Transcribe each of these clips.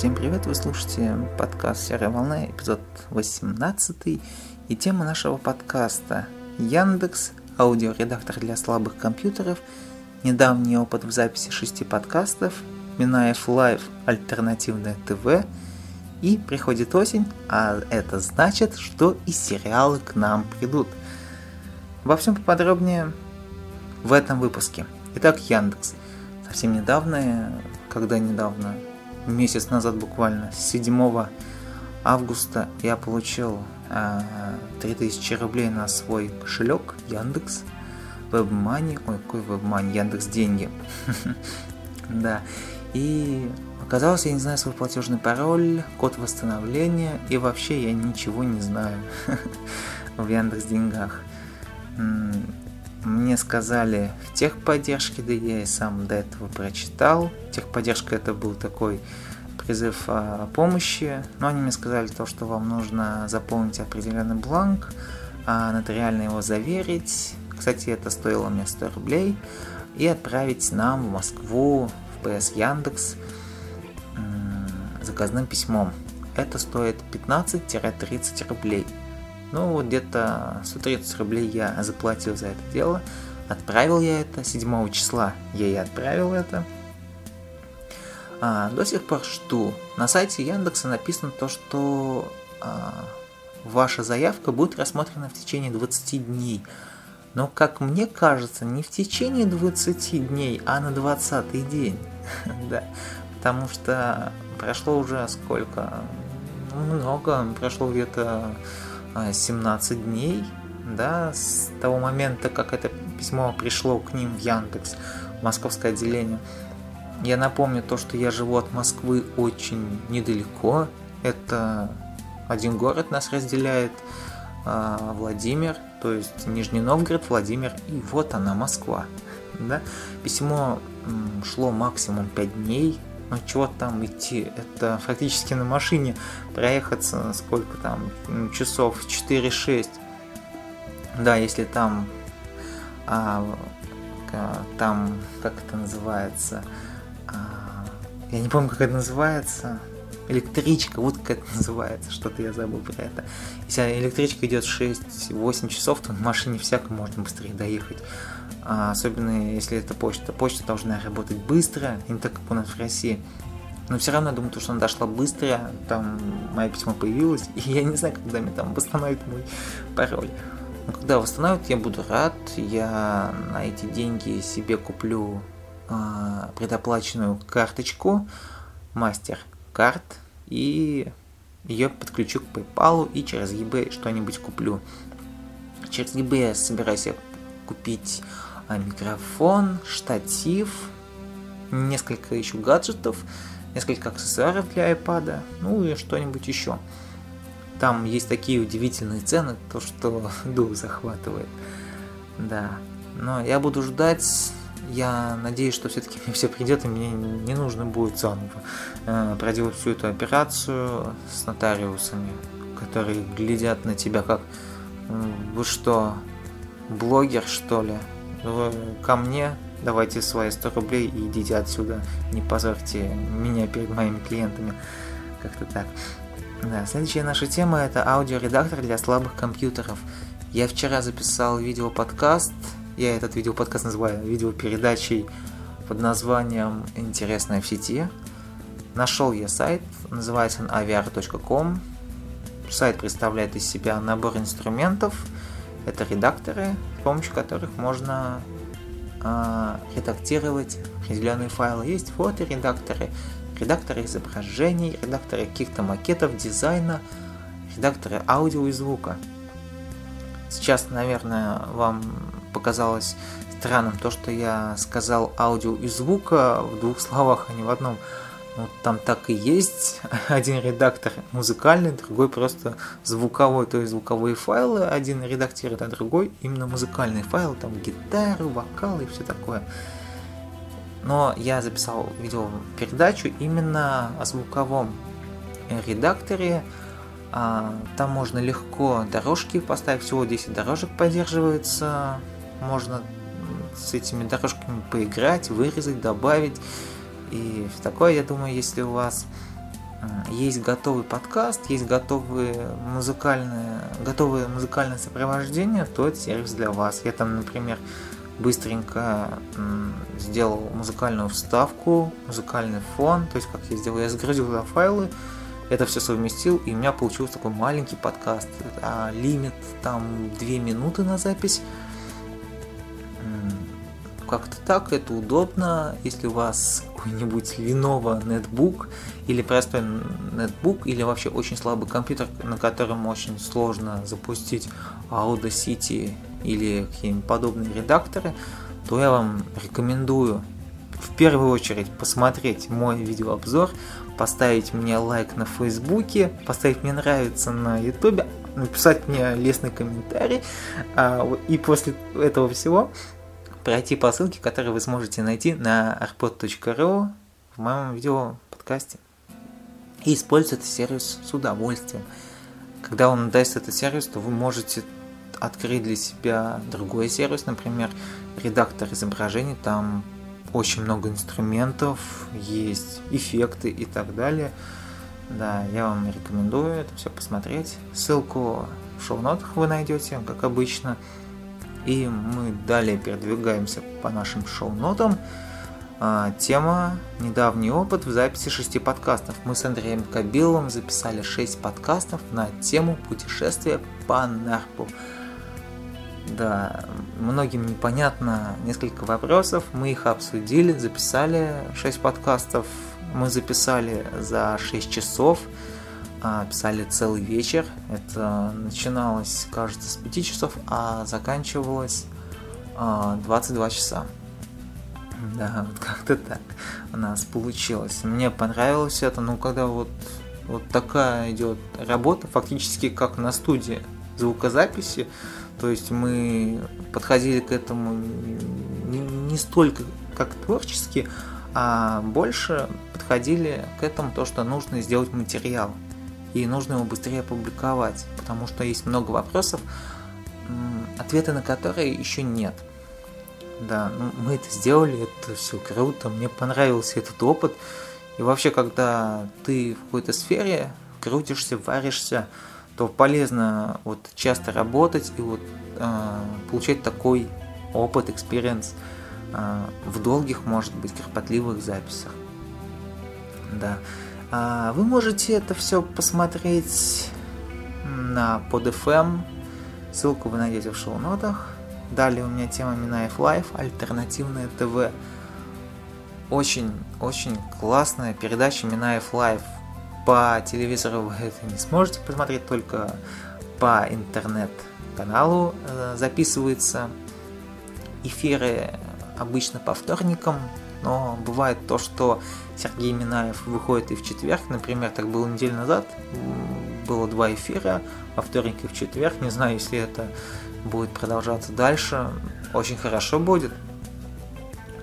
Всем привет, вы слушаете подкаст «Серая волна», эпизод 18, и тема нашего подкаста Яндекс, аудиоредактор для слабых компьютеров, недавний опыт в записи шести подкастов, Минаев Лайв, альтернативное ТВ, и приходит осень, а это значит, что и сериалы к нам придут. Во всем поподробнее в этом выпуске. Итак, Яндекс. Совсем недавно, когда недавно, месяц назад буквально, 7 августа я получил э, 3000 рублей на свой кошелек Яндекс. WebMoney, ой, какой WebMoney, Яндекс деньги. Да. И оказалось, я не знаю свой платежный пароль, код восстановления, и вообще я ничего не знаю в Яндекс деньгах. Мне сказали в техподдержке, да я и сам до этого прочитал. Техподдержка это был такой призыв о помощи, но они мне сказали то, что вам нужно заполнить определенный бланк, а нотариально его заверить. Кстати, это стоило мне 100 рублей. И отправить нам в Москву, в ПС Яндекс, заказным письмом. Это стоит 15-30 рублей. Ну, вот где-то 130 рублей я заплатил за это дело. Отправил я это 7 числа. Я и отправил это. А, до сих пор жду. На сайте Яндекса написано то, что а, ваша заявка будет рассмотрена в течение 20 дней. Но, как мне кажется, не в течение 20 дней, а на 20 день. да. Потому что прошло уже сколько? Ну, много. Прошло где-то 17 а, дней, да, с того момента, как это письмо пришло к ним в Яндекс, в московское отделение. Я напомню то, что я живу от Москвы очень недалеко. Это один город нас разделяет, а, Владимир, то есть Нижний Новгород, Владимир, и вот она, Москва. Да? Письмо шло максимум 5 дней, ну чего там идти, это фактически на машине проехаться сколько там, часов 4-6. Да, если там, а, там, как это называется, а, я не помню, как это называется, электричка, вот как это называется, что-то я забыл про это. Если электричка идет 6-8 часов, то на машине всяко можно быстрее доехать. А особенно если это почта. Почта должна работать быстро, не так, как у нас в России. Но все равно я думаю, что она дошла быстро, там мое письмо появилось, и я не знаю, когда мне там восстановят мой пароль. Но когда восстановят, я буду рад, я на эти деньги себе куплю э, предоплаченную карточку, мастер-карт, и ее подключу к PayPal и через eBay что-нибудь куплю. Через eBay я собираюсь купить а, микрофон, штатив, несколько еще гаджетов, несколько аксессуаров для iPad, ну и что-нибудь еще. Там есть такие удивительные цены, то что дух захватывает. Да. Но я буду ждать. Я надеюсь, что все-таки мне все придет, и мне не нужно будет заново э, проделать всю эту операцию с нотариусами, которые глядят на тебя как вы что, блогер что ли? Вы ко мне давайте свои 100 рублей и идите отсюда, не позорьте меня перед моими клиентами. Как-то так. Да, следующая наша тема это аудиоредактор для слабых компьютеров. Я вчера записал видео-подкаст, я этот видео-подкаст называю видеопередачей под названием «Интересное в сети». Нашел я сайт, называется он aviar.com. Сайт представляет из себя набор инструментов. Это редакторы, с помощью которых можно э, редактировать определенные файлы. Есть фоторедакторы, редакторы изображений, редакторы каких-то макетов, дизайна, редакторы аудио и звука. Сейчас, наверное, вам показалось странным то, что я сказал аудио и звука в двух словах, а не в одном. Ну, там так и есть. Один редактор музыкальный, другой просто звуковой, то есть звуковые файлы один редактирует, а другой именно музыкальные файлы, там гитары, вокалы и все такое. Но я записал видеопередачу именно о звуковом редакторе. А, там можно легко дорожки поставить, всего 10 дорожек поддерживается. Можно с этими дорожками поиграть, вырезать, добавить и такое, я думаю, если у вас есть готовый подкаст, есть готовые музыкальные, готовое музыкальное сопровождение, то это сервис для вас. Я там, например, быстренько сделал музыкальную вставку, музыкальный фон, то есть как я сделал, я загрузил туда файлы, это все совместил, и у меня получился такой маленький подкаст. А лимит там 2 минуты на запись. Как-то так, это удобно, если у вас какой-нибудь Lenovo нетбук или простой нетбук или вообще очень слабый компьютер, на котором очень сложно запустить Audacity или какие-нибудь подобные редакторы, то я вам рекомендую в первую очередь посмотреть мой видеообзор, поставить мне лайк на фейсбуке, поставить мне нравится на ютубе, написать мне лестный комментарий, а, и после этого всего пройти по ссылке, которую вы сможете найти на arpod.ru в моем видео подкасте. И использовать этот сервис с удовольствием. Когда он даст этот сервис, то вы можете открыть для себя другой сервис, например, редактор изображений, там очень много инструментов, есть эффекты и так далее. Да, я вам рекомендую это все посмотреть. Ссылку в шоу-нотах вы найдете, как обычно. И мы далее передвигаемся по нашим шоу-нотам. А, тема «Недавний опыт в записи шести подкастов». Мы с Андреем Кабиловым записали шесть подкастов на тему путешествия по Нарпу. Да, многим непонятно несколько вопросов. Мы их обсудили, записали 6 подкастов. Мы записали за 6 часов, писали целый вечер. Это начиналось, кажется, с 5 часов, а заканчивалось 22 а, часа. Да, вот как-то так у нас получилось. Мне понравилось это, но когда вот, вот такая идет работа, фактически как на студии звукозаписи, то есть мы подходили к этому не, не столько как творчески, а больше подходили к этому то, что нужно сделать материал. И нужно его быстрее опубликовать, потому что есть много вопросов, ответы на которые еще нет. Да, ну мы это сделали, это все круто, мне понравился этот опыт. И вообще, когда ты в какой-то сфере крутишься, варишься, то полезно вот часто работать и вот э, получать такой опыт, experience э, в долгих, может быть, кропотливых записях. Да. А вы можете это все посмотреть на PodFM. Ссылку вы найдете в show note ах. Далее у меня тема Минаев Live, альтернативное ТВ. Очень, очень классная передача Минаев Live по телевизору вы это не сможете посмотреть, только по интернет-каналу э, записываются эфиры обычно по вторникам, но бывает то, что Сергей Минаев выходит и в четверг, например, так было неделю назад, было два эфира, во вторник и в четверг, не знаю, если это будет продолжаться дальше, очень хорошо будет.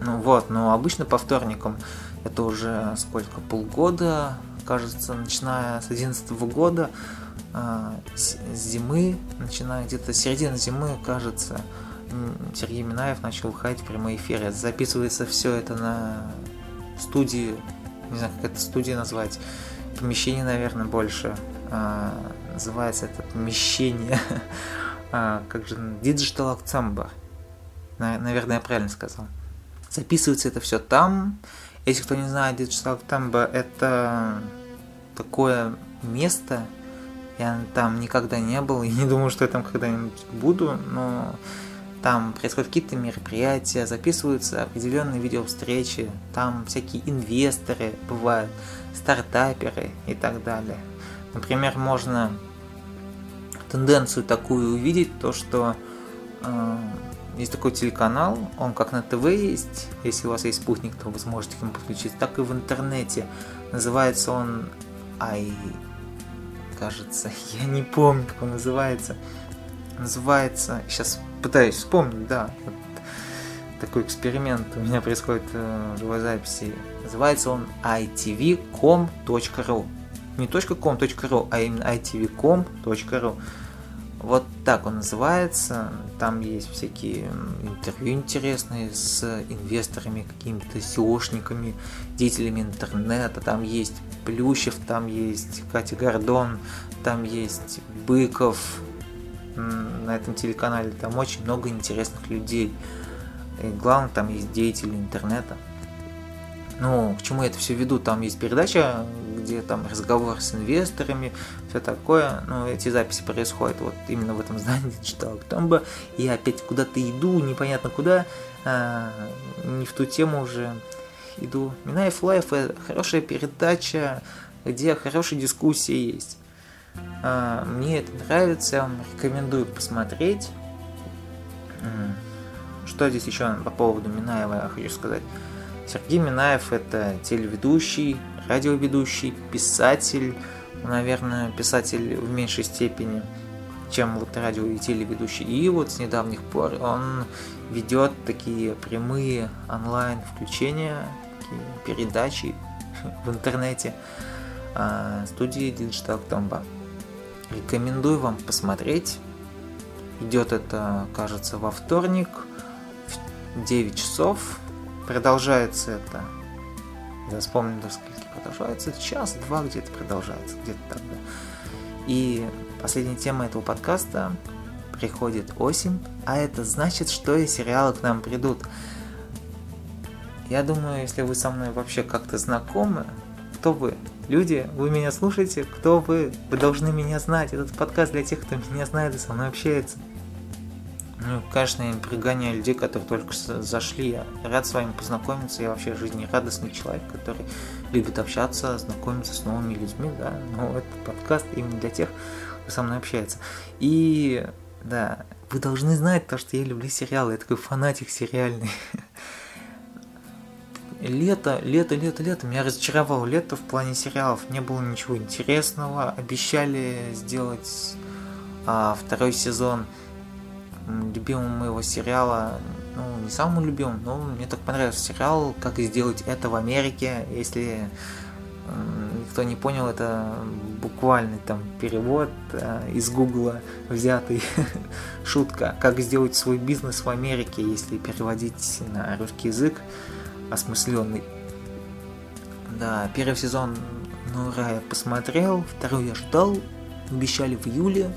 Ну вот, но обычно по вторникам это уже сколько, полгода, кажется, начиная с 2011 года, а, с зимы, начиная где-то середины зимы, кажется, Сергей Минаев начал выходить в прямой эфир. Записывается все это на студии, не знаю, как это студия назвать, помещение, наверное, больше. А, называется это помещение, а, как же, Digital October. Наверное, я правильно сказал. Записывается это все там, если кто не знает, Digital October это такое место, я там никогда не был и не думаю, что я там когда-нибудь буду, но там происходят какие-то мероприятия, записываются определенные видеовстречи, там всякие инвесторы бывают, стартаперы и так далее. Например, можно тенденцию такую увидеть, то что э, есть такой телеканал, он как на ТВ есть, если у вас есть спутник, то вы сможете к нему подключиться, так и в интернете. Называется он Ай... Кажется, я не помню, как он называется. Называется... Сейчас пытаюсь вспомнить, да. Вот такой эксперимент у меня происходит э, живой записи. Называется он itvcom.ru. Не .com.ru, а именно itvcom.ru. Вот так он называется. Там есть всякие интервью интересные с инвесторами, какими-то SEOшниками, деятелями интернета. Там есть Плющев, там есть Катя Гордон, там есть Быков на этом телеканале. Там очень много интересных людей. И главное, там есть деятели интернета. Ну, к чему я это все веду? Там есть передача, где там разговор с инвесторами, все такое. Но эти записи происходят вот именно в этом здании Digital October. Я опять куда-то иду, непонятно куда, а, не в ту тему уже иду. Минаев Live – хорошая передача, где хорошие дискуссии есть. А, мне это нравится, я вам рекомендую посмотреть. Что здесь еще по поводу Минаева я хочу сказать? Сергей Минаев это телеведущий, радиоведущий, писатель, наверное, писатель в меньшей степени, чем вот радио и телеведущий. И вот с недавних пор он ведет такие прямые онлайн включения, передачи в интернете а, студии Digital Tomba. Рекомендую вам посмотреть. Идет это, кажется, во вторник в 9 часов Продолжается это. Я вспомнил, до скольки продолжается. Час-два где-то продолжается, где-то тогда. И последняя тема этого подкаста приходит осень, а это значит, что и сериалы к нам придут. Я думаю, если вы со мной вообще как-то знакомы, кто вы? Люди, вы меня слушаете? Кто вы? Вы должны меня знать. Этот подкаст для тех, кто меня знает и со мной общается. Ну, конечно, я пригоняю людей, которые только зашли. Я рад с вами познакомиться. Я вообще жизнерадостный человек, который любит общаться, знакомиться с новыми людьми, да. Но этот подкаст именно для тех, кто со мной общается. И, да, вы должны знать то, что я люблю сериалы. Я такой фанатик сериальный. Лето, лето, лето, лето. Меня разочаровало лето в плане сериалов. Не было ничего интересного. Обещали сделать а, второй сезон любимого моего сериала, ну, не самому любимому, но мне так понравился сериал «Как сделать это в Америке», если кто не понял, это буквальный там перевод э, из Гугла взятый шутка, как сделать свой бизнес в Америке, если переводить на русский язык осмысленный. Да, первый сезон, ну, я посмотрел, второй я ждал, обещали в июле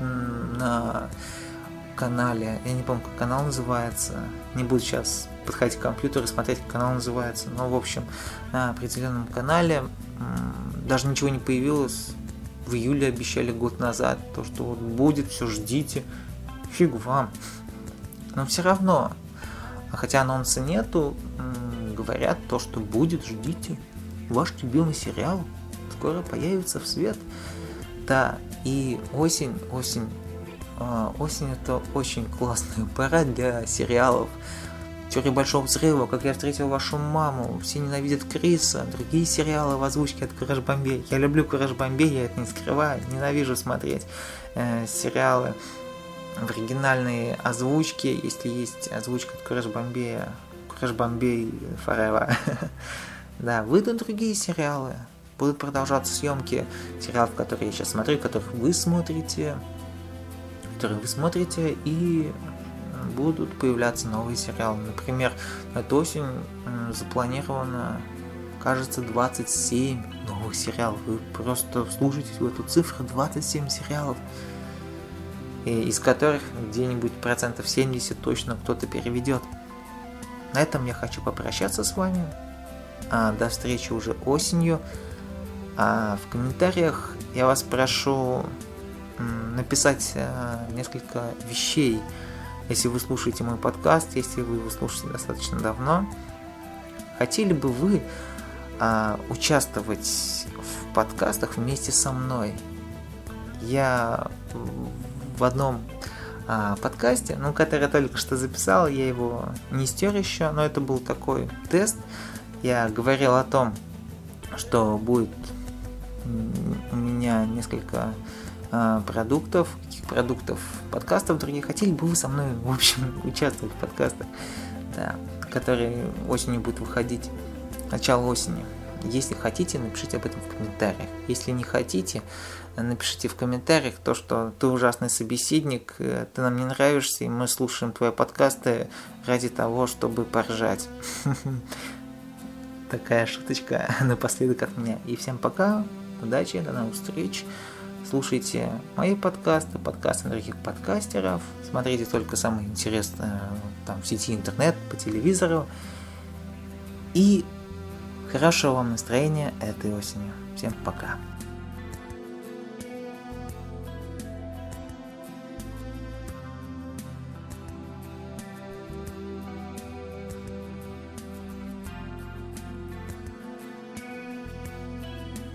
на канале, я не помню, как канал называется, не буду сейчас подходить к компьютеру и смотреть, как канал называется, но, в общем, на определенном канале даже ничего не появилось, в июле обещали год назад, то, что вот будет, все ждите, фигу вам. Но все равно, а хотя анонса нету, говорят то, что будет, ждите. Ваш любимый сериал скоро появится в свет. Да, и осень, осень а, осень это очень классная пора для сериалов. Теория Большого Взрыва, Как я встретил вашу маму, Все ненавидят Криса, другие сериалы в озвучке от Кураж Бомбей. Я люблю Кураж Бомбей, я это не скрываю, ненавижу смотреть э, сериалы в оригинальной озвучке, если есть озвучка от Кураж Бомбея, Кураж Бомбей Forever. да, выйдут другие сериалы, будут продолжаться съемки сериалов, которые я сейчас смотрю, которых вы смотрите, которые вы смотрите, и будут появляться новые сериалы. Например, эта осень запланировано, кажется, 27 новых сериалов. Вы просто вслушайтесь в эту цифру, 27 сериалов, из которых где-нибудь процентов 70 точно кто-то переведет. На этом я хочу попрощаться с вами. А, до встречи уже осенью. А в комментариях я вас прошу написать э, несколько вещей, если вы слушаете мой подкаст, если вы его слушаете достаточно давно. Хотели бы вы а, участвовать в подкастах вместе со мной? Я в одном а, подкасте, ну, который я только что записал, я его не стер еще, но это был такой тест. Я говорил о том, что будет у меня несколько а, продуктов, каких продуктов, подкастов других. Хотели бы вы со мной, в общем, участвовать в подкастах, да, которые осенью будут выходить, начало осени. Если хотите, напишите об этом в комментариях. Если не хотите, напишите в комментариях то, что ты ужасный собеседник, э, ты нам не нравишься, и мы слушаем твои подкасты ради того, чтобы поржать. Такая шуточка напоследок от меня. И всем пока, удачи, до новых встреч. Слушайте мои подкасты, подкасты других подкастеров. Смотрите только самое интересное там в сети интернет, по телевизору. И хорошего вам настроения этой осенью. Всем пока.